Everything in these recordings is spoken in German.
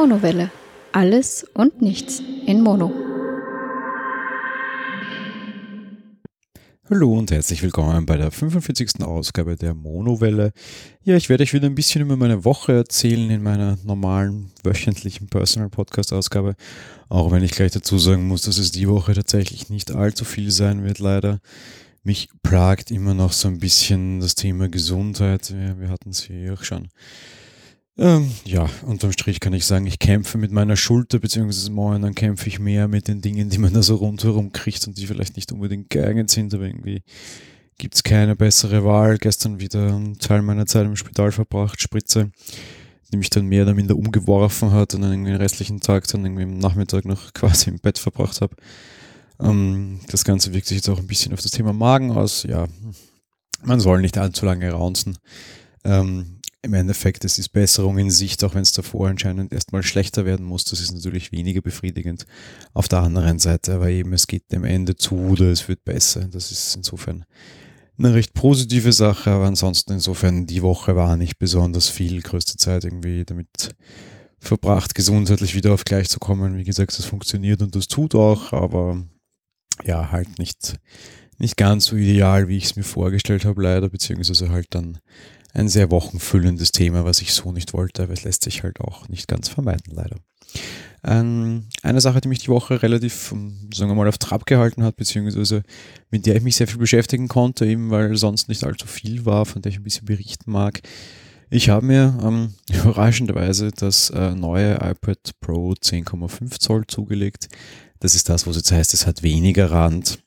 Monowelle. Alles und nichts in Mono. Hallo und herzlich willkommen bei der 45. Ausgabe der Monowelle. Ja, ich werde euch wieder ein bisschen über meine Woche erzählen in meiner normalen wöchentlichen Personal Podcast Ausgabe. Auch wenn ich gleich dazu sagen muss, dass es die Woche tatsächlich nicht allzu viel sein wird, leider. Mich plagt immer noch so ein bisschen das Thema Gesundheit. Wir, wir hatten es hier auch schon ähm, ja, unterm Strich kann ich sagen, ich kämpfe mit meiner Schulter, beziehungsweise momentan kämpfe ich mehr mit den Dingen, die man da so rundherum kriegt und die vielleicht nicht unbedingt geeignet sind, aber irgendwie gibt es keine bessere Wahl. Gestern wieder einen Teil meiner Zeit im Spital verbracht, Spritze, die mich dann mehr oder minder umgeworfen hat und dann irgendwie den restlichen Tag dann irgendwie am Nachmittag noch quasi im Bett verbracht habe. Ähm, das Ganze wirkt sich jetzt auch ein bisschen auf das Thema Magen aus. Ja, man soll nicht allzu lange raunzen. Ähm, im Endeffekt, es ist Besserung in Sicht, auch wenn es davor anscheinend erstmal schlechter werden muss. Das ist natürlich weniger befriedigend. Auf der anderen Seite, aber eben, es geht dem Ende zu oder es wird besser. Das ist insofern eine recht positive Sache, aber ansonsten insofern, die Woche war nicht besonders viel, größte Zeit irgendwie damit verbracht, gesundheitlich wieder auf gleich zu kommen. Wie gesagt, das funktioniert und das tut auch, aber ja, halt nicht, nicht ganz so ideal, wie ich es mir vorgestellt habe, leider, beziehungsweise halt dann ein sehr wochenfüllendes Thema, was ich so nicht wollte, aber es lässt sich halt auch nicht ganz vermeiden, leider. Ähm, eine Sache, die mich die Woche relativ, ähm, sagen wir mal, auf Trab gehalten hat, beziehungsweise mit der ich mich sehr viel beschäftigen konnte, eben weil sonst nicht allzu viel war, von der ich ein bisschen berichten mag. Ich habe mir ähm, überraschenderweise das äh, neue iPad Pro 10,5 Zoll zugelegt. Das ist das, was jetzt heißt, es hat weniger Rand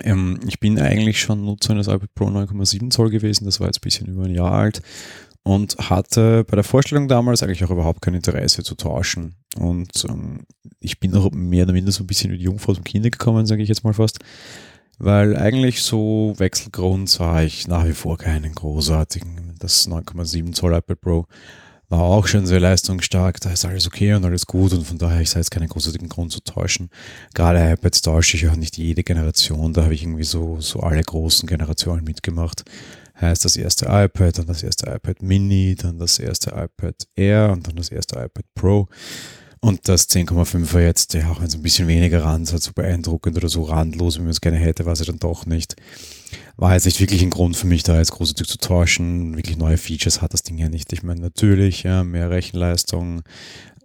ähm, ich bin eigentlich schon Nutzer eines iPad Pro 9,7 Zoll gewesen, das war jetzt ein bisschen über ein Jahr alt und hatte bei der Vorstellung damals eigentlich auch überhaupt kein Interesse zu tauschen. Und ähm, ich bin auch mehr oder minder so ein bisschen wie die Jungfrau zum Kinder gekommen, sage ich jetzt mal fast. Weil eigentlich so Wechselgrund sah ich nach wie vor keinen großartigen. Das 9,7 Zoll iPad Pro war auch schon sehr leistungsstark, da ist alles okay und alles gut und von daher, ich sehe jetzt keinen großartigen Grund zu täuschen. Gerade iPads tausche ich auch nicht jede Generation, da habe ich irgendwie so, so alle großen Generationen mitgemacht. Heißt das erste iPad, dann das erste iPad Mini, dann das erste iPad Air und dann das erste iPad Pro. Und das 10,5er jetzt, ja, auch wenn es ein bisschen weniger Rand hat, so beeindruckend oder so randlos, wie man es gerne hätte, war es dann doch nicht. War jetzt nicht wirklich ein Grund für mich, da jetzt großartig zu tauschen. Wirklich neue Features hat das Ding ja nicht. Ich meine, natürlich, ja, mehr Rechenleistung,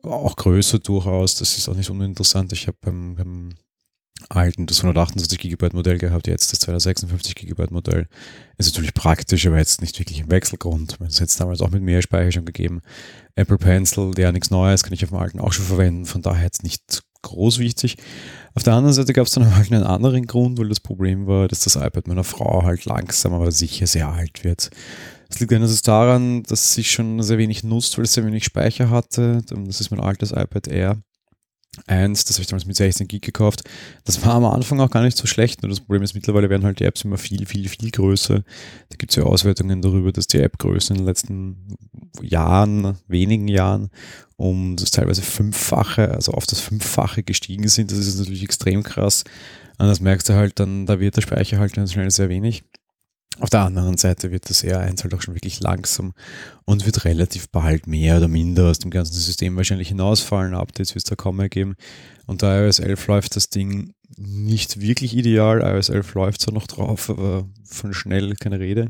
auch Größe durchaus, das ist auch nicht uninteressant. Ich habe beim, beim alten das 128 GB Modell gehabt, jetzt das 256 GB Modell. Ist natürlich praktisch, aber jetzt nicht wirklich ein Wechselgrund. Es hat damals auch mit mehr Speicher schon gegeben. Apple Pencil, der nichts Neues, kann ich auf dem alten auch schon verwenden, von daher jetzt nicht groß wichtig. Auf der anderen Seite gab es dann halt einen anderen Grund, weil das Problem war, dass das iPad meiner Frau halt langsam, aber sicher sehr alt wird. Es liegt einerseits daran, dass sie schon sehr wenig nutzt, weil es sehr wenig Speicher hatte. Das ist mein altes iPad Air. 1, das habe ich damals mit 16 Gig gekauft. Das war am Anfang auch gar nicht so schlecht. Nur das Problem ist, mittlerweile werden halt die Apps immer viel, viel, viel größer. Da gibt es ja Auswertungen darüber, dass die App-Größe in den letzten Jahren, wenigen Jahren, um das teilweise Fünffache, also auf das Fünffache gestiegen sind. Das ist natürlich extrem krass. Und das merkst du halt dann, da wird der Speicher halt dann schnell sehr wenig. Auf der anderen Seite wird das R1 halt auch schon wirklich langsam und wird relativ bald mehr oder minder aus dem ganzen System wahrscheinlich hinausfallen. Updates wird es da kaum mehr geben. Und da iOS 11 läuft das Ding nicht wirklich ideal. iOS 11 läuft zwar noch drauf, aber von schnell keine Rede.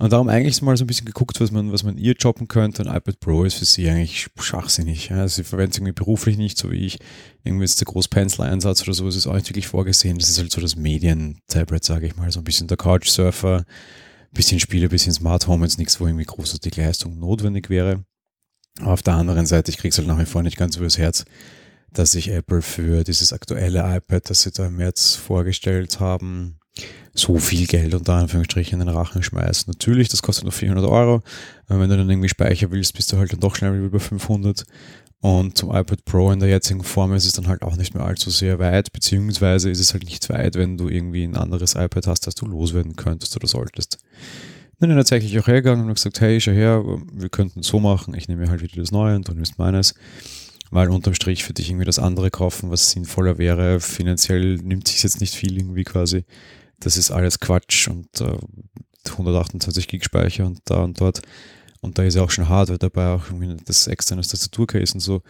Und darum eigentlich mal so ein bisschen geguckt, was man, was man ihr jobben könnte. Und iPad Pro ist für sie eigentlich schwachsinnig. Ja. Sie verwendet es irgendwie beruflich nicht, so wie ich. Irgendwie ist der Groß-Pencil-Einsatz oder so, ist auch nicht wirklich vorgesehen. Das ist halt so das Medien-Tablet, sage ich mal. So ein bisschen der Couchsurfer, bisschen Spiele, bisschen Smart Home, jetzt nichts, wo irgendwie großartig Leistung notwendig wäre. Aber auf der anderen Seite, ich krieg's halt nach wie vor nicht ganz übers Herz, dass sich Apple für dieses aktuelle iPad, das sie da im März vorgestellt haben, so viel Geld unter Anführungsstrichen in den Rachen schmeißt. Natürlich, das kostet nur 400 Euro. Wenn du dann irgendwie Speicher willst, bist du halt dann doch schnell über 500. Und zum iPad Pro in der jetzigen Form ist es dann halt auch nicht mehr allzu sehr weit, beziehungsweise ist es halt nicht weit, wenn du irgendwie ein anderes iPad hast, das du loswerden könntest oder solltest. Dann bin ich tatsächlich auch hergegangen und gesagt, hey, schau her, wir könnten so machen, ich nehme halt wieder das Neue und du nimmst meines weil unterm Strich für dich irgendwie das andere kaufen, was sinnvoller wäre. Finanziell nimmt sich jetzt nicht viel irgendwie quasi das ist alles Quatsch und äh, 128 Gig Speicher und da und dort. Und da ist ja auch schon Hardware dabei, auch das externe Tastaturcase und so.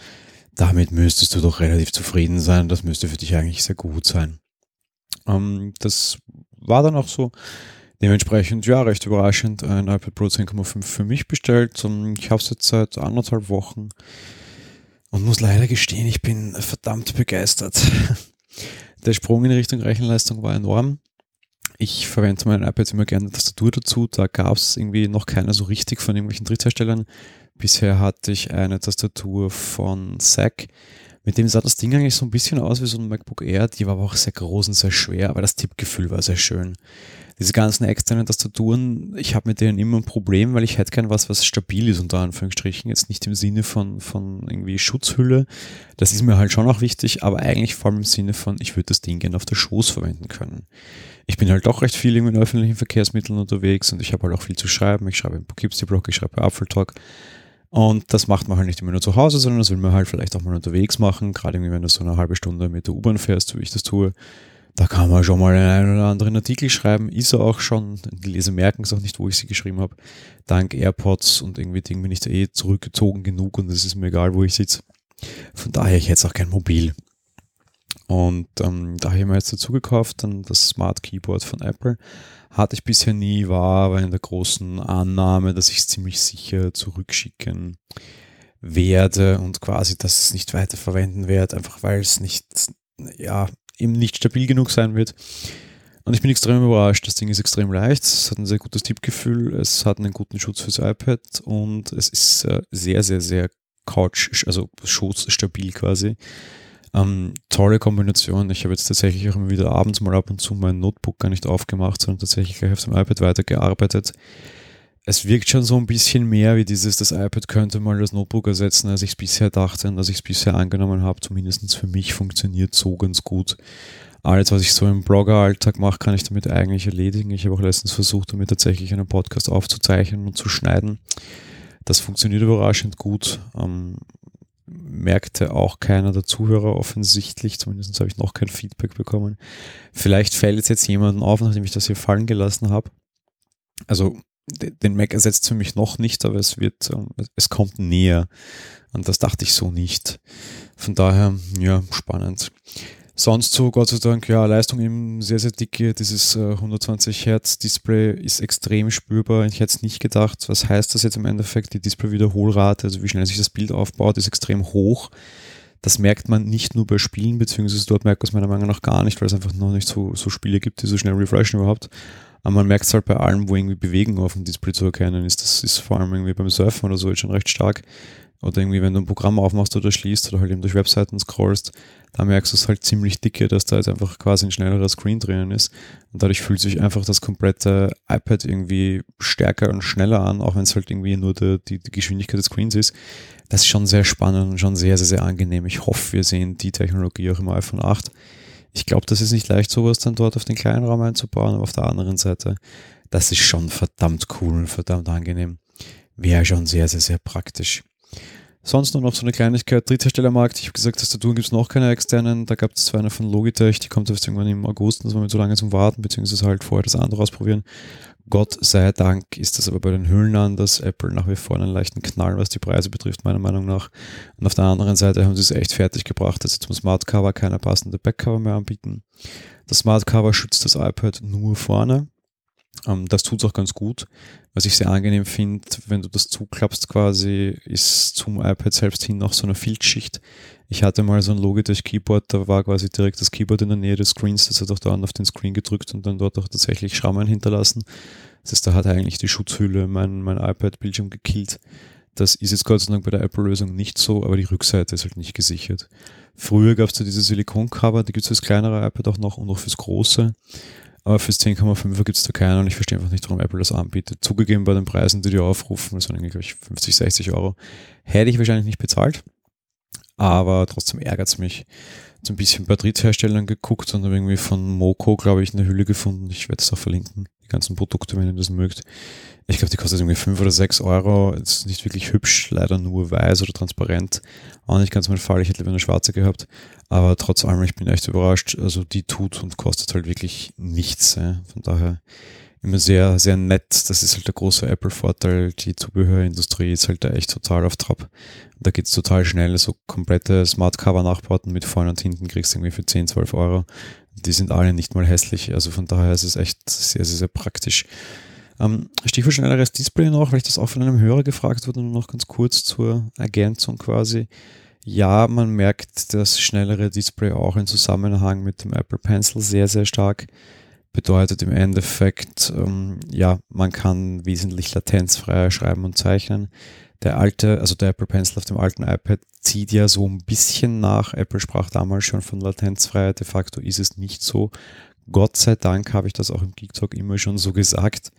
Damit müsstest du doch relativ zufrieden sein. Das müsste für dich eigentlich sehr gut sein. Ähm, das war dann auch so. Dementsprechend, ja, recht überraschend, ein iPad Pro 10,5 für mich bestellt. Ich habe es jetzt seit anderthalb Wochen und muss leider gestehen, ich bin verdammt begeistert. Der Sprung in Richtung Rechenleistung war enorm. Ich verwende meinen iPads immer gerne eine Tastatur dazu. Da gab es irgendwie noch keine so richtig von irgendwelchen Drittherstellern. Bisher hatte ich eine Tastatur von SAC. Mit dem sah das Ding eigentlich so ein bisschen aus wie so ein MacBook Air. Die war aber auch sehr groß und sehr schwer, aber das Tippgefühl war sehr schön diese ganzen externen Tastaturen, ich habe mit denen immer ein Problem, weil ich hätte gern was, was stabil ist, unter Anführungsstrichen. Jetzt nicht im Sinne von, von irgendwie Schutzhülle. Das ist mir halt schon auch wichtig, aber eigentlich vor allem im Sinne von, ich würde das Ding gerne auf der Schoß verwenden können. Ich bin halt doch recht viel in öffentlichen Verkehrsmitteln unterwegs und ich habe halt auch viel zu schreiben. Ich schreibe im Poughkeepsie-Blog, ich schreibe bei Apfeltalk. Und das macht man halt nicht immer nur zu Hause, sondern das will man halt vielleicht auch mal unterwegs machen. Gerade wenn du so eine halbe Stunde mit der U-Bahn fährst, wie ich das tue da kann man schon mal einen oder anderen Artikel schreiben, ist er auch schon. Die Leser merken es auch nicht, wo ich sie geschrieben habe. Dank AirPods und irgendwie Ding bin ich da eh zurückgezogen genug und es ist mir egal, wo ich sitze. Von daher, ich hätte auch kein Mobil. Und ähm, da habe ich mir jetzt dazu gekauft, dann das Smart Keyboard von Apple. Hatte ich bisher nie, war aber in der großen Annahme, dass ich es ziemlich sicher zurückschicken werde und quasi, dass es nicht weiter verwenden werde, einfach weil es nicht, ja, eben nicht stabil genug sein wird. Und ich bin extrem überrascht. Das Ding ist extrem leicht, es hat ein sehr gutes Tippgefühl, es hat einen guten Schutz fürs iPad und es ist äh, sehr, sehr, sehr couch, also schoßstabil quasi. Ähm, tolle Kombination. Ich habe jetzt tatsächlich auch immer wieder abends mal ab und zu mein Notebook gar nicht aufgemacht, sondern tatsächlich gleich auf dem iPad weitergearbeitet es wirkt schon so ein bisschen mehr wie dieses, das iPad könnte mal das Notebook ersetzen, als ich es bisher dachte und als ich es bisher angenommen habe. Zumindest für mich funktioniert so ganz gut. Alles, was ich so im Blogger-Alltag mache, kann ich damit eigentlich erledigen. Ich habe auch letztens versucht, damit tatsächlich einen Podcast aufzuzeichnen und zu schneiden. Das funktioniert überraschend gut. Ähm, merkte auch keiner der Zuhörer offensichtlich. Zumindest habe ich noch kein Feedback bekommen. Vielleicht fällt es jetzt jemanden auf, nachdem ich das hier fallen gelassen habe. Also den Mac ersetzt für mich noch nicht, aber es wird, ähm, es kommt näher. Und das dachte ich so nicht. Von daher, ja, spannend. Sonst so, Gott sei Dank, ja, Leistung eben sehr, sehr dicke. Dieses 120 äh, Hertz Display ist extrem spürbar. Ich hätte es nicht gedacht. Was heißt das jetzt im Endeffekt? Die Display-Wiederholrate, also wie schnell sich das Bild aufbaut, ist extrem hoch. Das merkt man nicht nur bei Spielen, beziehungsweise dort merkt man es meiner Meinung nach gar nicht, weil es einfach noch nicht so, so Spiele gibt, die so schnell refreshen überhaupt. Aber man merkt es halt bei allem, wo irgendwie Bewegung auf dem Display zu erkennen ist. Das ist vor allem irgendwie beim Surfen oder so jetzt schon recht stark. Oder irgendwie, wenn du ein Programm aufmachst oder schließt oder halt eben durch Webseiten scrollst, da merkst du es halt ziemlich dicke, dass da jetzt einfach quasi ein schnellerer Screen drinnen ist. Und dadurch fühlt sich einfach das komplette iPad irgendwie stärker und schneller an, auch wenn es halt irgendwie nur die, die, die Geschwindigkeit des Screens ist. Das ist schon sehr spannend und schon sehr, sehr, sehr angenehm. Ich hoffe, wir sehen die Technologie auch im iPhone 8 ich glaube, das ist nicht leicht, sowas dann dort auf den kleinen Raum einzubauen, aber auf der anderen Seite, das ist schon verdammt cool und verdammt angenehm. Wäre schon sehr, sehr, sehr praktisch. Sonst nur noch so eine Kleinigkeit, Drittherstellermarkt. Ich habe gesagt, Tastaturen gibt es noch keine externen. Da gab es zwar eine von Logitech, die kommt jetzt irgendwann im August, das war mir zu lange zum Warten, beziehungsweise halt vorher das andere ausprobieren. Gott sei Dank ist das aber bei den Hüllen anders. Apple nach wie vor einen leichten Knall, was die Preise betrifft, meiner Meinung nach. Und auf der anderen Seite haben sie es echt fertig gebracht, dass sie zum Smart Cover keine passende Backcover mehr anbieten. Das Smart Cover schützt das iPad nur vorne. Ähm, das tut es auch ganz gut. Was ich sehr angenehm finde, wenn du das zuklappst quasi, ist zum iPad selbst hin noch so eine Filzschicht. Ich hatte mal so ein Logitech Keyboard, da war quasi direkt das Keyboard in der Nähe des Screens, das hat auch dann auf den Screen gedrückt und dann dort auch tatsächlich Schrammen hinterlassen. Das heißt, da hat eigentlich die Schutzhülle mein, mein iPad-Bildschirm gekillt. Das ist jetzt Gott sei Dank bei der Apple-Lösung nicht so, aber die Rückseite ist halt nicht gesichert. Früher gab es da diese Silikon-Cover, die gibt es fürs kleinere iPad auch noch und auch fürs große. Aber fürs 10,5er gibt es da keinen und ich verstehe einfach nicht, warum Apple das anbietet. Zugegeben bei den Preisen, die die aufrufen, das waren eigentlich, glaube ich, 50, 60 Euro, hätte ich wahrscheinlich nicht bezahlt. Aber trotzdem ärgert es mich. So ein bisschen bei Drittherstellern geguckt und habe irgendwie von Moco, glaube ich, eine Hülle gefunden. Ich werde es auch verlinken, die ganzen Produkte, wenn ihr das mögt. Ich glaube, die kostet irgendwie 5 oder 6 Euro. Ist nicht wirklich hübsch, leider nur weiß oder transparent. Auch nicht ganz mein Fall, ich hätte lieber eine schwarze gehabt. Aber trotz allem, ich bin echt überrascht. Also die tut und kostet halt wirklich nichts. Ja. Von daher immer sehr, sehr nett. Das ist halt der große Apple-Vorteil. Die Zubehörindustrie ist halt da echt total auf Trab. Da geht's total schnell. So komplette Smart-Cover-Nachbauten mit vorne und hinten kriegst du irgendwie für 10, 12 Euro. Die sind alle nicht mal hässlich. Also von daher ist es echt sehr, sehr, sehr praktisch. Ähm, Stichwort schnelleres Display noch, weil ich das auch von einem Hörer gefragt wurde, nur noch ganz kurz zur Ergänzung quasi. Ja, man merkt das schnellere Display auch im Zusammenhang mit dem Apple Pencil sehr, sehr stark. Bedeutet im Endeffekt, ähm, ja, man kann wesentlich latenzfreier schreiben und zeichnen. Der alte, also der Apple Pencil auf dem alten iPad zieht ja so ein bisschen nach. Apple sprach damals schon von Latenzfreiheit. De facto ist es nicht so. Gott sei Dank habe ich das auch im Geek Talk immer schon so gesagt.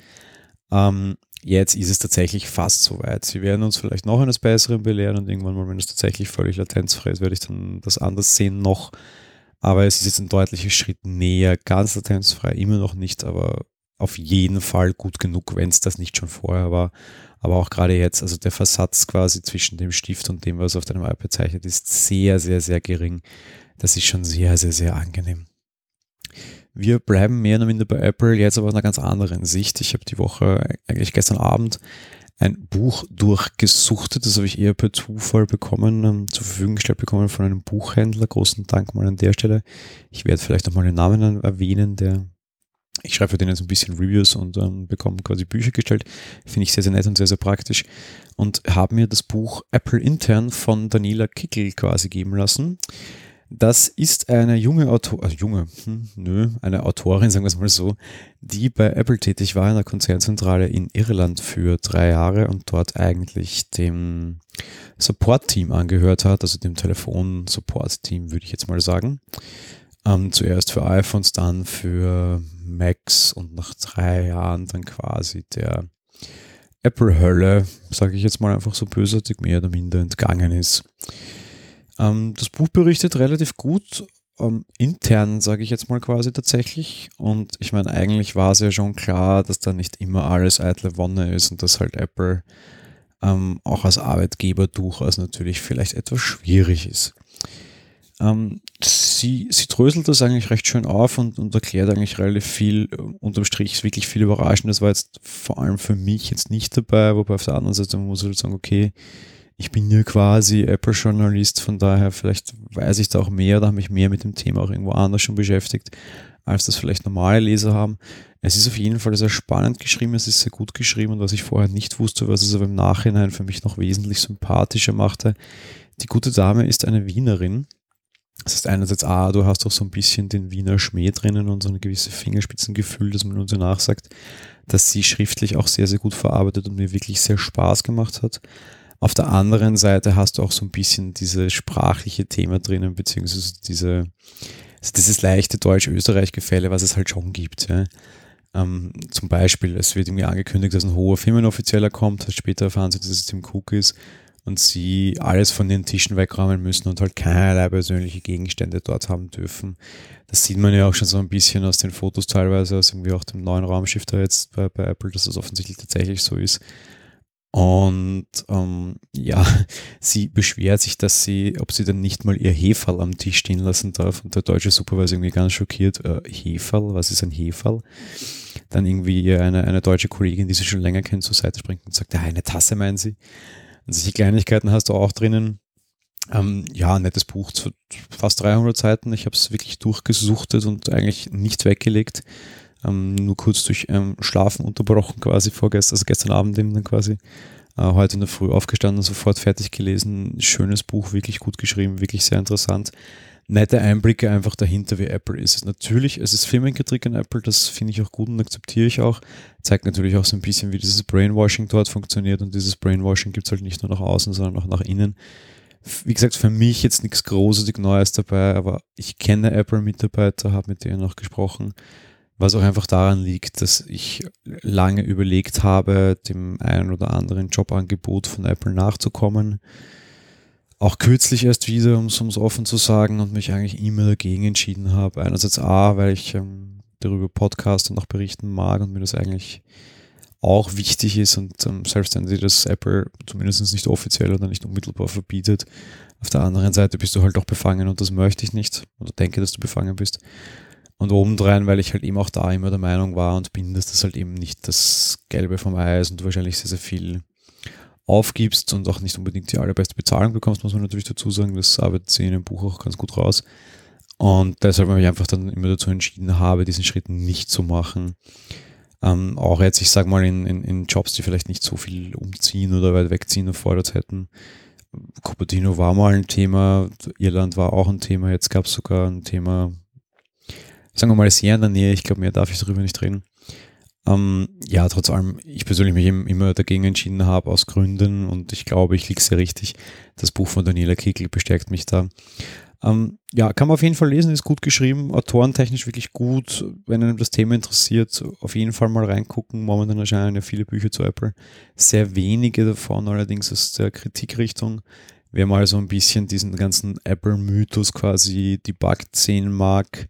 Ähm, jetzt ist es tatsächlich fast soweit. Sie werden uns vielleicht noch eines Besseren belehren und irgendwann mal, wenn es tatsächlich völlig latenzfrei ist, werde ich dann das anders sehen noch. Aber es ist jetzt ein deutlicher Schritt näher, ganz latenzfrei, immer noch nicht, aber auf jeden Fall gut genug, wenn es das nicht schon vorher war. Aber auch gerade jetzt, also der Versatz quasi zwischen dem Stift und dem, was auf deinem iPad zeichnet, ist sehr, sehr, sehr gering. Das ist schon sehr, sehr, sehr angenehm. Wir bleiben mehr oder minder bei Apple, jetzt aber aus einer ganz anderen Sicht. Ich habe die Woche, eigentlich gestern Abend, ein Buch durchgesuchtet. Das habe ich eher per Zufall bekommen, ähm, zur Verfügung gestellt bekommen von einem Buchhändler. Großen Dank mal an der Stelle. Ich werde vielleicht nochmal den Namen erwähnen, der ich schreibe für den jetzt ein bisschen Reviews und ähm, bekomme quasi Bücher gestellt. Finde ich sehr, sehr nett und sehr, sehr praktisch. Und habe mir das Buch Apple Intern von Daniela Kickel quasi geben lassen. Das ist eine junge Autorin, also junge, hm, nö, eine Autorin, sagen wir es mal so, die bei Apple tätig war in der Konzernzentrale in Irland für drei Jahre und dort eigentlich dem Support-Team angehört hat, also dem Telefon-Support-Team, würde ich jetzt mal sagen. Ähm, zuerst für iPhones, dann für Macs und nach drei Jahren dann quasi der Apple-Hölle, sage ich jetzt mal einfach so bösartig, mehr oder minder entgangen ist. Ähm, das Buch berichtet relativ gut, ähm, intern sage ich jetzt mal quasi tatsächlich. Und ich meine, eigentlich war es ja schon klar, dass da nicht immer alles eitle Wonne ist und dass halt Apple ähm, auch als Arbeitgeber durchaus natürlich vielleicht etwas schwierig ist. Ähm, sie, sie dröselt das eigentlich recht schön auf und, und erklärt eigentlich relativ viel. Unterm Strich ist wirklich viel überraschend. Das war jetzt vor allem für mich jetzt nicht dabei, wobei auf der anderen Seite muss ich halt sagen, okay, ich bin ja quasi Apple-Journalist, von daher vielleicht weiß ich da auch mehr oder habe mich mehr mit dem Thema auch irgendwo anders schon beschäftigt, als das vielleicht normale Leser haben. Es ist auf jeden Fall sehr spannend geschrieben, es ist sehr gut geschrieben und was ich vorher nicht wusste, was es aber im Nachhinein für mich noch wesentlich sympathischer machte. Die gute Dame ist eine Wienerin. Das heißt einerseits, ah, du hast auch so ein bisschen den Wiener Schmäh drinnen und so ein gewisses Fingerspitzengefühl, das man uns nachsagt, dass sie schriftlich auch sehr, sehr gut verarbeitet und mir wirklich sehr Spaß gemacht hat. Auf der anderen Seite hast du auch so ein bisschen diese sprachliche Thema drinnen, beziehungsweise diese, also dieses leichte Deutsch-Österreich-Gefälle, was es halt schon gibt. Ja. Ähm, zum Beispiel, es wird irgendwie angekündigt, dass ein hoher Firmenoffizieller kommt, später erfahren sie, dass es Tim Cook ist und sie alles von den Tischen wegräumen müssen und halt keinerlei persönliche Gegenstände dort haben dürfen. Das sieht man ja auch schon so ein bisschen aus den Fotos teilweise, aus irgendwie auch dem neuen Raumschiff da jetzt bei, bei Apple, dass das offensichtlich tatsächlich so ist. Und ähm, ja, sie beschwert sich, dass sie, ob sie denn nicht mal ihr Heferl am Tisch stehen lassen darf. Und der deutsche Supervisor irgendwie ganz schockiert, äh, Heferl, was ist ein Heferl? Dann irgendwie ihr eine, eine deutsche Kollegin, die sie schon länger kennt, zur Seite springt und sagt, ja, eine Tasse meinen sie. Und solche Kleinigkeiten hast du auch drinnen. Ähm, ja, nettes Buch, fast 300 Seiten. Ich habe es wirklich durchgesuchtet und eigentlich nicht weggelegt ähm, nur kurz durch ähm, Schlafen unterbrochen quasi vorgestern, also gestern Abend eben dann quasi. Äh, heute in der Früh aufgestanden, sofort fertig gelesen. Schönes Buch, wirklich gut geschrieben, wirklich sehr interessant. Nette Einblicke einfach dahinter, wie Apple ist. Natürlich, es ist Firmengetrick in Apple, das finde ich auch gut und akzeptiere ich auch. Zeigt natürlich auch so ein bisschen, wie dieses Brainwashing dort funktioniert und dieses Brainwashing gibt es halt nicht nur nach außen, sondern auch nach innen wie gesagt, für mich jetzt nichts großartig Neues dabei, aber ich kenne Apple-Mitarbeiter, habe mit denen auch gesprochen was auch einfach daran liegt, dass ich lange überlegt habe, dem einen oder anderen Jobangebot von Apple nachzukommen. Auch kürzlich erst wieder, um es offen zu sagen, und mich eigentlich immer dagegen entschieden habe. Einerseits A, weil ich ähm, darüber Podcast und auch berichten mag und mir das eigentlich auch wichtig ist und ähm, selbstverständlich, dass Apple zumindest nicht offiziell oder nicht unmittelbar verbietet. Auf der anderen Seite bist du halt auch befangen und das möchte ich nicht oder denke, dass du befangen bist. Und obendrein, weil ich halt eben auch da immer der Meinung war und bin, dass das halt eben nicht das Gelbe vom Ei ist und du wahrscheinlich sehr, sehr viel aufgibst und auch nicht unbedingt die allerbeste Bezahlung bekommst, muss man natürlich dazu sagen. Das arbeitet sie in dem Buch auch ganz gut raus. Und deshalb habe ich einfach dann immer dazu entschieden habe, diesen Schritt nicht zu machen. Ähm, auch jetzt, ich sage mal, in, in, in, Jobs, die vielleicht nicht so viel umziehen oder weit wegziehen erfordert hätten. Cupertino war mal ein Thema, Irland war auch ein Thema, jetzt gab es sogar ein Thema, sagen wir mal, sehr in der Nähe. Ich glaube, mehr darf ich darüber nicht reden. Ähm, ja, trotz allem, ich persönlich mich immer dagegen entschieden habe, aus Gründen, und ich glaube, ich liege sehr richtig. Das Buch von Daniela Kegel bestärkt mich da. Ähm, ja, kann man auf jeden Fall lesen, ist gut geschrieben, autorentechnisch wirklich gut. Wenn einem das Thema interessiert, auf jeden Fall mal reingucken. Momentan erscheinen ja viele Bücher zu Apple. Sehr wenige davon allerdings aus der Kritikrichtung. Wer mal so ein bisschen diesen ganzen Apple-Mythos quasi debuggt sehen mag,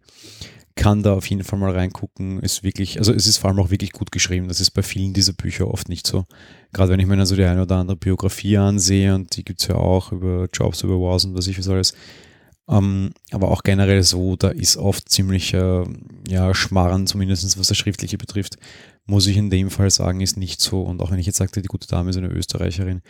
kann da auf jeden Fall mal reingucken. Ist wirklich, also es ist vor allem auch wirklich gut geschrieben. Das ist bei vielen dieser Bücher oft nicht so. Gerade wenn ich mir dann so die eine oder andere Biografie ansehe und die gibt es ja auch über Jobs, über Wars und was ich was alles. Ähm, aber auch generell so, da ist oft ziemlicher ja, Schmarren, zumindest was das Schriftliche betrifft muss ich in dem Fall sagen, ist nicht so. Und auch wenn ich jetzt sagte, die gute Dame ist eine Österreicherin,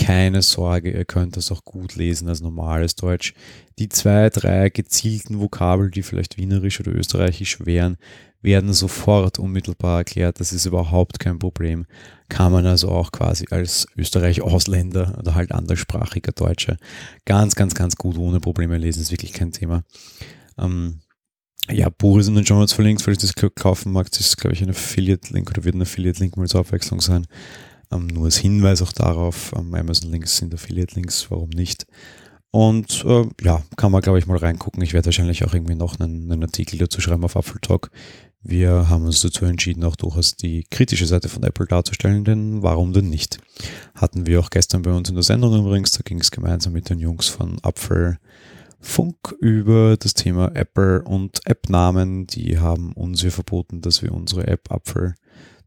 keine Sorge, ihr könnt das auch gut lesen als normales Deutsch. Die zwei, drei gezielten Vokabel, die vielleicht wienerisch oder österreichisch wären, werden sofort unmittelbar erklärt. Das ist überhaupt kein Problem. Kann man also auch quasi als Österreich-Ausländer oder halt anderssprachiger Deutscher ganz, ganz, ganz gut ohne Probleme lesen. Ist wirklich kein Thema. Ähm, ja, Buch sind dann schon mal verlinkt, falls ich das kaufen mag. Das ist, glaube ich, ein Affiliate-Link oder wird ein Affiliate-Link mal zur Abwechslung sein. Ähm, nur als Hinweis auch darauf, ähm, Amazon-Links sind Affiliate-Links, warum nicht? Und äh, ja, kann man, glaube ich, mal reingucken. Ich werde wahrscheinlich auch irgendwie noch einen, einen Artikel dazu schreiben auf Apple Talk. Wir haben uns dazu entschieden, auch durchaus die kritische Seite von Apple darzustellen, denn warum denn nicht? Hatten wir auch gestern bei uns in der Sendung übrigens, da ging es gemeinsam mit den Jungs von Apfel Funk über das Thema Apple und App-Namen. Die haben uns hier verboten, dass wir unsere App Apfel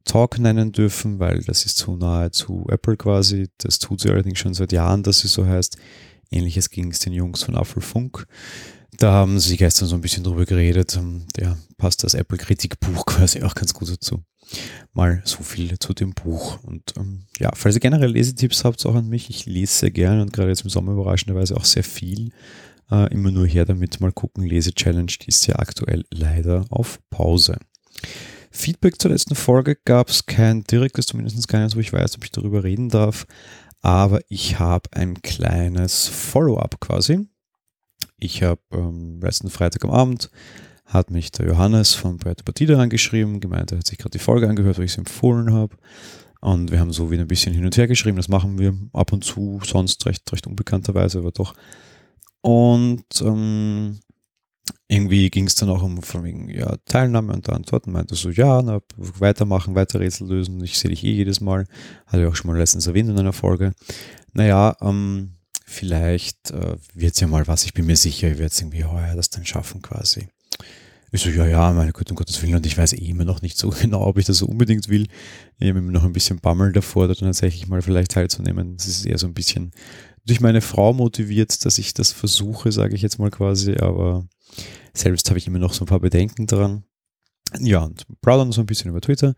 Talk nennen dürfen, weil das ist zu nahe zu Apple quasi. Das tut sie allerdings schon seit Jahren, dass sie so heißt. Ähnliches ging es den Jungs von Apfelfunk. Da haben sie gestern so ein bisschen drüber geredet. Ja, passt das Apple-Kritikbuch quasi auch ganz gut dazu. Mal so viel zu dem Buch. Und ähm, ja, falls ihr generell Lesetipps habt, auch an mich. Ich lese sehr gerne und gerade jetzt im Sommer überraschenderweise auch sehr viel. Äh, immer nur her damit, mal gucken. Lese-Challenge, die ist ja aktuell leider auf Pause. Feedback zur letzten Folge gab es kein direktes, zumindest keines, wo ich weiß, ob ich darüber reden darf. Aber ich habe ein kleines Follow-up quasi. Ich habe ähm, letzten Freitag am Abend hat mich der Johannes von Puerto Partida angeschrieben, gemeint, er hat sich gerade die Folge angehört, weil ich es empfohlen habe. Und wir haben so wieder ein bisschen hin und her geschrieben. Das machen wir ab und zu, sonst recht, recht unbekannterweise, aber doch und ähm, irgendwie ging es dann auch um von wegen, ja, Teilnahme und Antworten. Meinte so, ja, na, weitermachen, weiter Rätsel lösen. Ich sehe dich eh jedes Mal. Hatte ich auch schon mal letztens erwähnt in einer Folge. Naja, ähm, vielleicht äh, wird es ja mal was. Ich bin mir sicher, ich werde es irgendwie heuer das dann schaffen quasi. Ich so, ja, ja, meine Gott, um Gottes Willen. Und ich weiß eh immer noch nicht so genau, ob ich das so unbedingt will. Ich habe immer noch ein bisschen Bammel davor, da tatsächlich mal vielleicht teilzunehmen. Das ist eher so ein bisschen durch meine Frau motiviert, dass ich das versuche, sage ich jetzt mal quasi, aber selbst habe ich immer noch so ein paar Bedenken dran. Ja, und plaudern so ein bisschen über Twitter.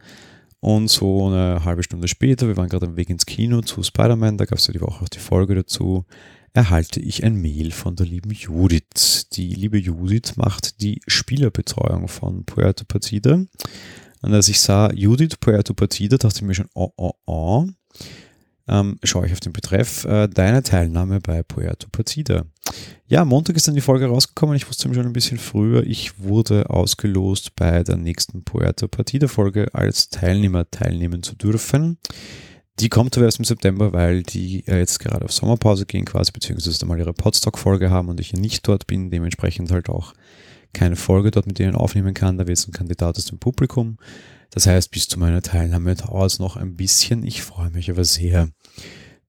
Und so eine halbe Stunde später, wir waren gerade am Weg ins Kino zu Spider-Man, da gab es ja die Woche auch die Folge dazu, erhalte ich ein Mail von der lieben Judith. Die liebe Judith macht die Spielerbetreuung von Puerto Partida. Und als ich sah Judith Puerto Partida, dachte ich mir schon, oh, oh, oh ähm, schaue ich auf den Betreff, äh, deine Teilnahme bei Puerto Partida. Ja, Montag ist dann die Folge rausgekommen. Ich wusste schon ein bisschen früher. Ich wurde ausgelost, bei der nächsten Puerto Partida Folge als Teilnehmer teilnehmen zu dürfen. Die kommt aber erst im September, weil die äh, jetzt gerade auf Sommerpause gehen quasi, beziehungsweise mal ihre Podstock-Folge haben und ich ja nicht dort bin, dementsprechend halt auch keine Folge dort mit denen aufnehmen kann. Da wird es ein Kandidat aus dem Publikum. Das heißt, bis zu meiner Teilnahme dauert es noch ein bisschen. Ich freue mich aber sehr.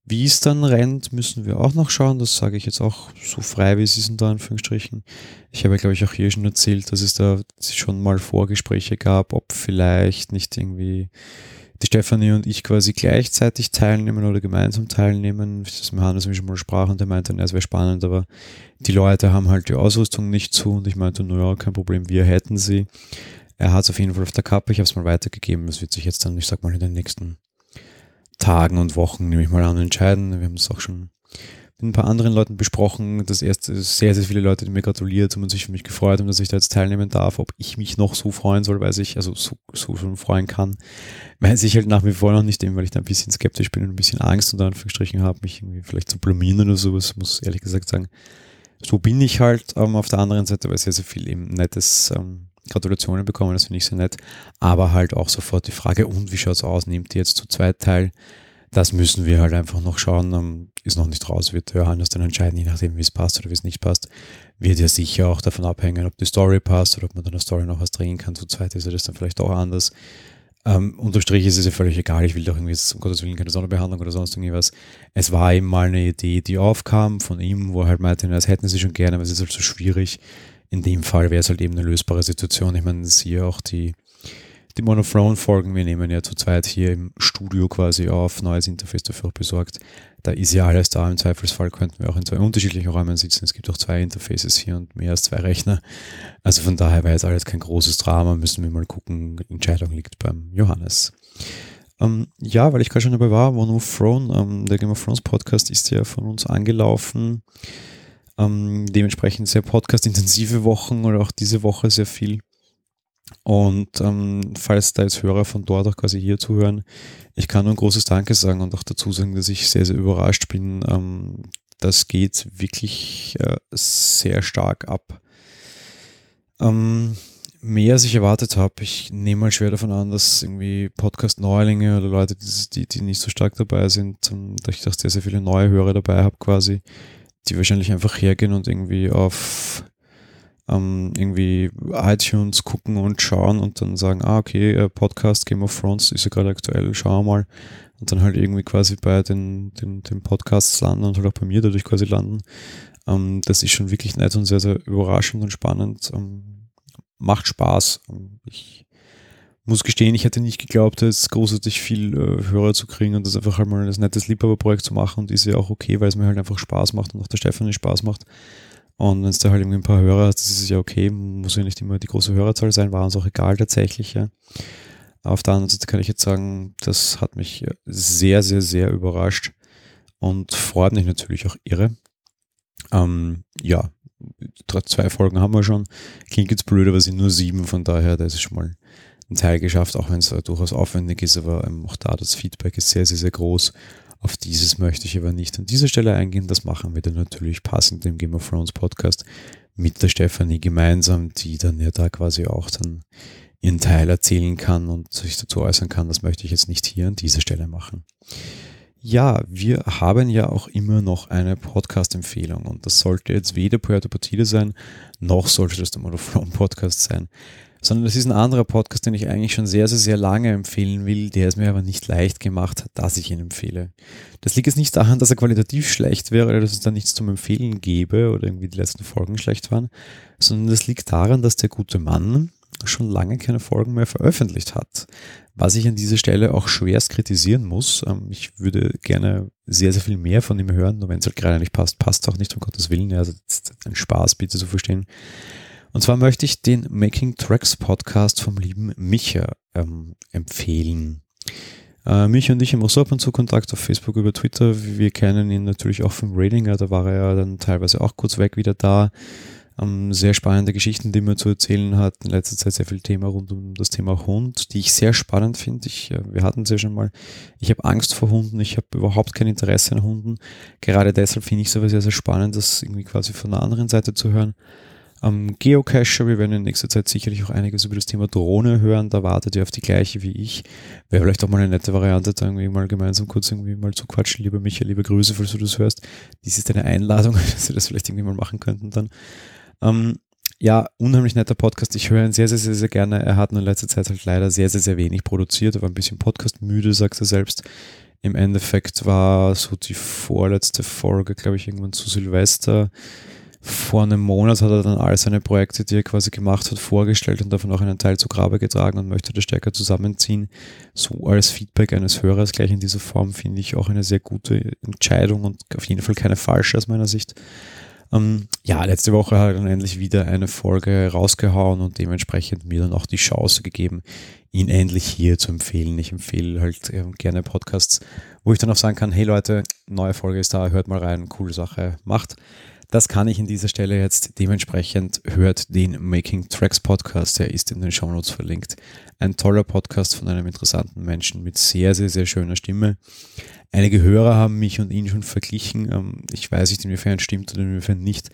Wie es dann rennt, müssen wir auch noch schauen. Das sage ich jetzt auch so frei, wie es ist, da Anführungsstrichen. Ich habe, glaube ich, auch hier schon erzählt, dass es da schon mal Vorgespräche gab, ob vielleicht nicht irgendwie die Stefanie und ich quasi gleichzeitig teilnehmen oder gemeinsam teilnehmen. Das mit Hannes schon mal sprach und der meinte, es wäre spannend, aber die Leute haben halt die Ausrüstung nicht zu und ich meinte, naja, kein Problem, wir hätten sie. Er hat es auf jeden Fall auf der Kappe, ich habe es mal weitergegeben. Es wird sich jetzt dann, ich sag mal, in den nächsten Tagen und Wochen, nehme ich mal an, entscheiden. Wir haben es auch schon mit ein paar anderen Leuten besprochen. Das erste sehr, sehr viele Leute, die mir gratuliert haben und sich für mich gefreut haben, dass ich da jetzt teilnehmen darf. Ob ich mich noch so freuen soll, weiß ich, also so, so schon freuen kann, weiß ich halt nach wie vor noch nicht, eben weil ich da ein bisschen skeptisch bin und ein bisschen Angst unter Anführungsstrichen habe, mich irgendwie vielleicht zu blamieren oder sowas, muss ehrlich gesagt sagen. So bin ich halt ähm, auf der anderen Seite, weil sehr, sehr viel eben nettes ähm, Gratulationen bekommen, das finde ich sehr nett. Aber halt auch sofort die Frage, und wie schaut's aus? Nehmt ihr jetzt zu zweit teil? Das müssen wir halt einfach noch schauen. Ähm, ist noch nicht raus, wird Johannes dann entscheiden, je nachdem, wie es passt oder wie es nicht passt. Wird ja sicher auch davon abhängen, ob die Story passt oder ob man dann eine Story noch was drehen kann. Zu zweit ist ja das dann vielleicht auch anders. Ähm, unterm ist es ja völlig egal. Ich will doch irgendwie, um Gottes Willen, keine Sonderbehandlung oder sonst irgendwas. Es war eben mal eine Idee, die aufkam von ihm, wo er halt meinte, das hätten sie schon gerne, aber es ist halt so schwierig in dem Fall wäre es halt eben eine lösbare Situation. Ich meine, siehe auch die, die Monothrone-Folgen. Wir nehmen ja zu zweit hier im Studio quasi auf, neues Interface dafür besorgt. Da ist ja alles da. Im Zweifelsfall könnten wir auch in zwei unterschiedlichen Räumen sitzen. Es gibt auch zwei Interfaces hier und mehr als zwei Rechner. Also von daher wäre jetzt alles kein großes Drama. Müssen wir mal gucken. Entscheidung liegt beim Johannes. Ähm, ja, weil ich gerade schon dabei war, One of Throne, ähm, der Game of Thrones Podcast ist ja von uns angelaufen. Ähm, dementsprechend sehr podcast-intensive Wochen oder auch diese Woche sehr viel. Und ähm, falls da jetzt Hörer von dort auch quasi hier zuhören, ich kann nur ein großes Danke sagen und auch dazu sagen, dass ich sehr, sehr überrascht bin. Ähm, das geht wirklich äh, sehr stark ab. Ähm, mehr als ich erwartet habe. Ich nehme mal schwer davon an, dass irgendwie Podcast-Neulinge oder Leute, die, die nicht so stark dabei sind, dass ich auch sehr, sehr viele neue Hörer dabei habe quasi, die wahrscheinlich einfach hergehen und irgendwie auf ähm, irgendwie iTunes gucken und schauen und dann sagen, ah, okay, äh, Podcast Game of Thrones ist ja gerade aktuell, schauen wir mal. Und dann halt irgendwie quasi bei den, den, den Podcasts landen und halt auch bei mir dadurch quasi landen. Ähm, das ist schon wirklich nett und sehr, sehr überraschend und spannend. Ähm, macht Spaß. Ähm, ich muss gestehen, ich hätte nicht geglaubt, jetzt großartig viel äh, Hörer zu kriegen und das einfach halt mal ein nettes Liebhaberprojekt zu machen und ist ja auch okay, weil es mir halt einfach Spaß macht und auch der Stefan Spaß macht. Und wenn es da halt irgendwie ein paar Hörer hast, das ist ja okay, muss ja nicht immer die große Hörerzahl sein, war uns auch egal tatsächlich. Ja. Auf der anderen Seite kann ich jetzt sagen, das hat mich sehr, sehr, sehr überrascht und freut mich natürlich auch irre. Ähm, ja, zwei Folgen haben wir schon. Klingt jetzt blöd, aber es sind nur sieben, von daher, da ist es schon mal einen Teil geschafft, auch wenn es durchaus aufwendig ist, aber ähm, auch da das Feedback ist sehr, sehr, sehr groß. Auf dieses möchte ich aber nicht an dieser Stelle eingehen. Das machen wir dann natürlich passend im Game of Thrones Podcast mit der Stefanie gemeinsam, die dann ja da quasi auch dann ihren Teil erzählen kann und sich dazu äußern kann. Das möchte ich jetzt nicht hier an dieser Stelle machen. Ja, wir haben ja auch immer noch eine Podcast-Empfehlung und das sollte jetzt weder Puerto Partida sein, noch sollte das der Monoflon Podcast sein sondern das ist ein anderer Podcast, den ich eigentlich schon sehr, sehr, sehr lange empfehlen will, der es mir aber nicht leicht gemacht hat, dass ich ihn empfehle. Das liegt jetzt nicht daran, dass er qualitativ schlecht wäre oder dass es da nichts zum Empfehlen gäbe oder irgendwie die letzten Folgen schlecht waren, sondern das liegt daran, dass der gute Mann schon lange keine Folgen mehr veröffentlicht hat. Was ich an dieser Stelle auch schwerst kritisieren muss. Ähm, ich würde gerne sehr, sehr viel mehr von ihm hören, nur wenn es halt gerade nicht passt, passt auch nicht, um Gottes Willen. Also ein Spaß bitte zu verstehen. Und zwar möchte ich den Making Tracks Podcast vom lieben Micha ähm, empfehlen. Äh, Micha und ich haben auch so ab und zu Kontakt auf Facebook über Twitter. Wir kennen ihn natürlich auch vom Radinger, da war er ja dann teilweise auch kurz weg wieder da. Ähm, sehr spannende Geschichten, die man zu erzählen hat. In letzter Zeit sehr viel Thema rund um das Thema Hund, die ich sehr spannend finde. Äh, wir hatten es ja schon mal. Ich habe Angst vor Hunden. Ich habe überhaupt kein Interesse an Hunden. Gerade deshalb finde ich es aber sehr, sehr spannend, das irgendwie quasi von der anderen Seite zu hören am Geocacher. Wir werden in nächster Zeit sicherlich auch einiges über das Thema Drohne hören. Da wartet ihr auf die gleiche wie ich. Wäre vielleicht auch mal eine nette Variante, da irgendwie mal gemeinsam kurz irgendwie mal zu quatschen. Lieber Michael, liebe Grüße, falls du das hörst. Dies ist eine Einladung, dass wir das vielleicht irgendwie mal machen könnten dann. Ähm, ja, unheimlich netter Podcast. Ich höre ihn sehr, sehr, sehr, sehr gerne. Er hat in letzter Zeit halt leider sehr, sehr, sehr wenig produziert. Er war ein bisschen podcastmüde, sagt er selbst. Im Endeffekt war so die vorletzte Folge, glaube ich, irgendwann zu Silvester vor einem Monat hat er dann all seine Projekte, die er quasi gemacht hat, vorgestellt und davon auch einen Teil zu Grabe getragen und möchte das stärker zusammenziehen. So als Feedback eines Hörers gleich in dieser Form finde ich auch eine sehr gute Entscheidung und auf jeden Fall keine falsche aus meiner Sicht. Ähm, ja, letzte Woche hat er dann endlich wieder eine Folge rausgehauen und dementsprechend mir dann auch die Chance gegeben, ihn endlich hier zu empfehlen. Ich empfehle halt äh, gerne Podcasts, wo ich dann auch sagen kann, hey Leute, neue Folge ist da, hört mal rein, coole Sache, macht. Das kann ich in dieser Stelle jetzt dementsprechend hört den Making Tracks Podcast, der ist in den Show Notes verlinkt. Ein toller Podcast von einem interessanten Menschen mit sehr, sehr, sehr schöner Stimme. Einige Hörer haben mich und ihn schon verglichen. Ähm, ich weiß nicht, inwiefern stimmt oder inwiefern nicht.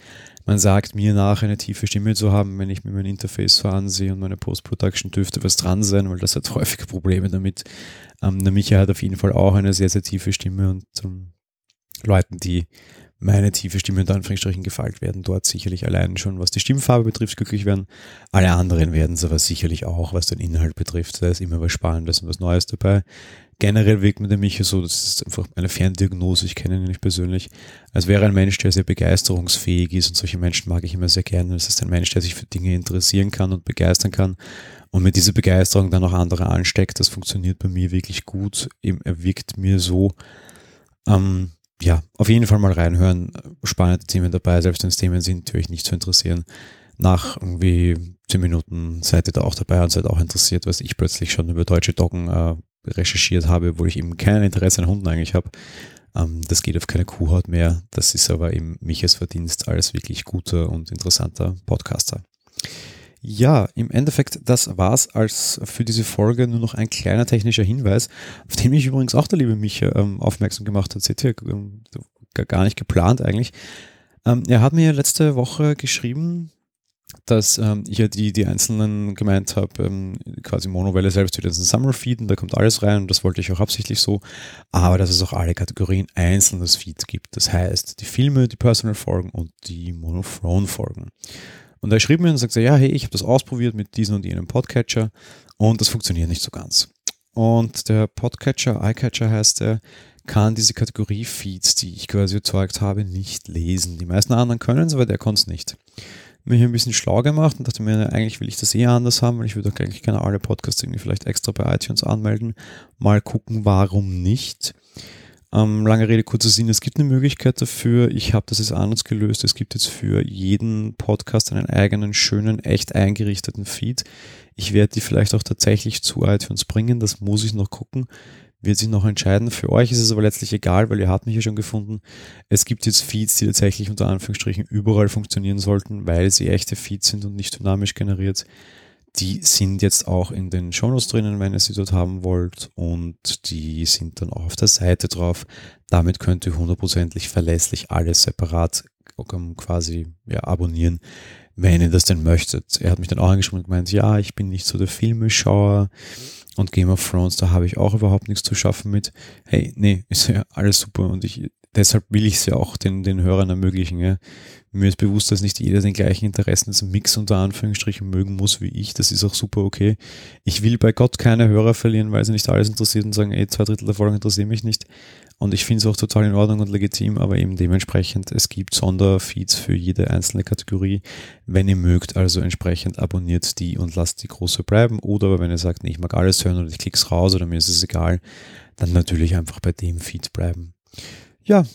Man sagt mir nach, eine tiefe Stimme zu haben, wenn ich mir mein Interface so ansehe und meine Post-Production dürfte was dran sein, weil das hat häufig Probleme damit. Ähm, der Micha hat auf jeden Fall auch eine sehr, sehr tiefe Stimme und ähm, Leuten, die meine tiefe Stimme in Anführungsstrichen gefeilt werden, dort sicherlich allein schon, was die Stimmfarbe betrifft, glücklich werden. Alle anderen werden es aber sicherlich auch, was den Inhalt betrifft. Da ist immer was Spannendes und was Neues dabei. Generell wirkt mir der Micha so, das ist einfach eine Ferndiagnose, ich kenne ihn nicht persönlich, als wäre ein Mensch, der sehr begeisterungsfähig ist und solche Menschen mag ich immer sehr gerne. Das ist ein Mensch, der sich für Dinge interessieren kann und begeistern kann und mit dieser Begeisterung dann auch andere ansteckt. Das funktioniert bei mir wirklich gut. Er wirkt mir so, ähm, ja, auf jeden Fall mal reinhören. Spannende Themen dabei, selbst wenn es Themen sind, die euch nicht zu interessieren. Nach irgendwie zehn Minuten seid ihr da auch dabei und seid auch interessiert, was ich plötzlich schon über deutsche Doggen äh, recherchiert habe, wo ich eben kein Interesse an Hunden eigentlich habe. Ähm, das geht auf keine Kuhhaut mehr. Das ist aber eben Michas Verdienst als wirklich guter und interessanter Podcaster. Ja, im Endeffekt, das war's als für diese Folge nur noch ein kleiner technischer Hinweis, auf den mich übrigens auch der liebe Micha ähm, aufmerksam gemacht hat. Seht ihr, ähm, gar nicht geplant eigentlich. Ähm, er hat mir letzte Woche geschrieben, dass ähm, ich ja die, die einzelnen gemeint habe, ähm, quasi Monowelle selbst wieder ein Summer-Feed und da kommt alles rein und das wollte ich auch absichtlich so, aber dass es auch alle Kategorien einzelnes Feed gibt. Das heißt, die Filme, die Personal-Folgen und die Monothrone-Folgen. Und er schrieb mir und sagte, ja, hey, ich habe das ausprobiert mit diesem und jenem Podcatcher und das funktioniert nicht so ganz. Und der Podcatcher, iCatcher heißt er, kann diese Kategorie-Feeds, die ich quasi erzeugt habe, nicht lesen. Die meisten anderen können es, aber der konnte es nicht. Mich ein bisschen schlau gemacht und dachte mir, eigentlich will ich das eher anders haben, weil ich würde auch eigentlich gerne alle Podcasts irgendwie vielleicht extra bei iTunes anmelden. Mal gucken, warum nicht. Ähm, lange Rede, kurzer Sinn, es gibt eine Möglichkeit dafür. Ich habe das jetzt anders gelöst. Es gibt jetzt für jeden Podcast einen eigenen, schönen, echt eingerichteten Feed. Ich werde die vielleicht auch tatsächlich zu iTunes bringen. Das muss ich noch gucken. Wird sich noch entscheiden. Für euch ist es aber letztlich egal, weil ihr habt mich ja schon gefunden. Es gibt jetzt Feeds, die tatsächlich unter Anführungsstrichen überall funktionieren sollten, weil sie echte Feeds sind und nicht dynamisch generiert. Die sind jetzt auch in den Shownotes drinnen, wenn ihr sie dort haben wollt. Und die sind dann auch auf der Seite drauf. Damit könnt ihr hundertprozentig verlässlich alles separat quasi ja, abonnieren, wenn ihr das denn möchtet. Er hat mich dann auch angeschrieben und gemeint, ja, ich bin nicht so der Filmeschauer und Game of Thrones, da habe ich auch überhaupt nichts zu schaffen mit. Hey, nee, ist ja alles super und ich, deshalb will ich es ja auch den, den Hörern ermöglichen. Ja. Mir ist bewusst, dass nicht jeder den gleichen Interessensmix unter Anführungsstrichen mögen muss wie ich. Das ist auch super okay. Ich will bei Gott keine Hörer verlieren, weil sie nicht alles interessiert und sagen, ey, zwei Drittel der Folgen interessieren mich nicht. Und ich finde es auch total in Ordnung und legitim, aber eben dementsprechend, es gibt Sonderfeeds für jede einzelne Kategorie. Wenn ihr mögt, also entsprechend abonniert die und lasst die große bleiben. Oder wenn ihr sagt, nee, ich mag alles hören oder ich klick's raus oder mir ist es egal, dann natürlich einfach bei dem Feed bleiben ja,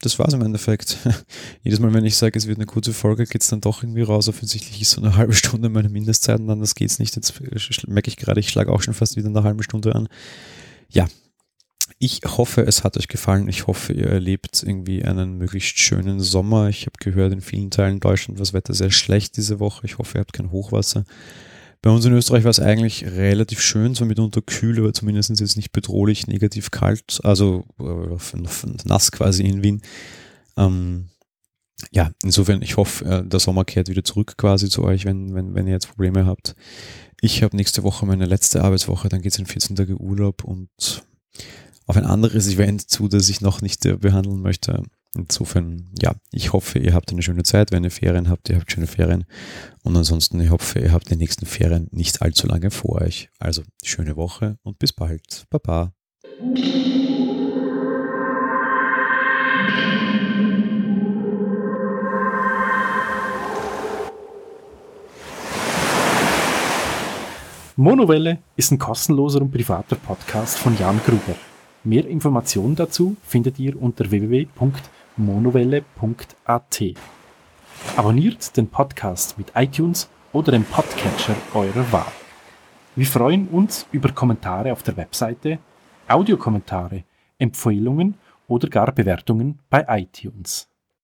das war's im Endeffekt. Jedes Mal, wenn ich sage, es wird eine kurze Folge, geht's dann doch irgendwie raus. Offensichtlich ist so eine halbe Stunde meine Mindestzeit und anders geht's nicht. Jetzt merke ich gerade, ich schlage auch schon fast wieder eine halbe Stunde an. Ja, ich hoffe, es hat euch gefallen. Ich hoffe, ihr erlebt irgendwie einen möglichst schönen Sommer. Ich habe gehört, in vielen Teilen Deutschland war das Wetter sehr schlecht diese Woche. Ich hoffe, ihr habt kein Hochwasser. Bei uns in Österreich war es eigentlich relativ schön, so mitunter kühl, aber zumindest jetzt nicht bedrohlich, negativ kalt, also äh, nass quasi in Wien. Ähm, ja, insofern, ich hoffe, äh, der Sommer kehrt wieder zurück quasi zu euch, wenn, wenn, wenn ihr jetzt Probleme habt. Ich habe nächste Woche meine letzte Arbeitswoche, dann geht es in 14 Tage Urlaub und auf ein anderes Event zu, das ich noch nicht äh, behandeln möchte. Insofern, ja, ich hoffe, ihr habt eine schöne Zeit. Wenn ihr Ferien habt, ihr habt schöne Ferien. Und ansonsten, ich hoffe, ihr habt die nächsten Ferien nicht allzu lange vor euch. Also, schöne Woche und bis bald. Baba. Monowelle ist ein kostenloser und privater Podcast von Jan Gruber. Mehr Informationen dazu findet ihr unter www www.monowelle.at. Abonniert den Podcast mit iTunes oder dem Podcatcher eurer Wahl. Wir freuen uns über Kommentare auf der Webseite, Audiokommentare, Empfehlungen oder gar Bewertungen bei iTunes.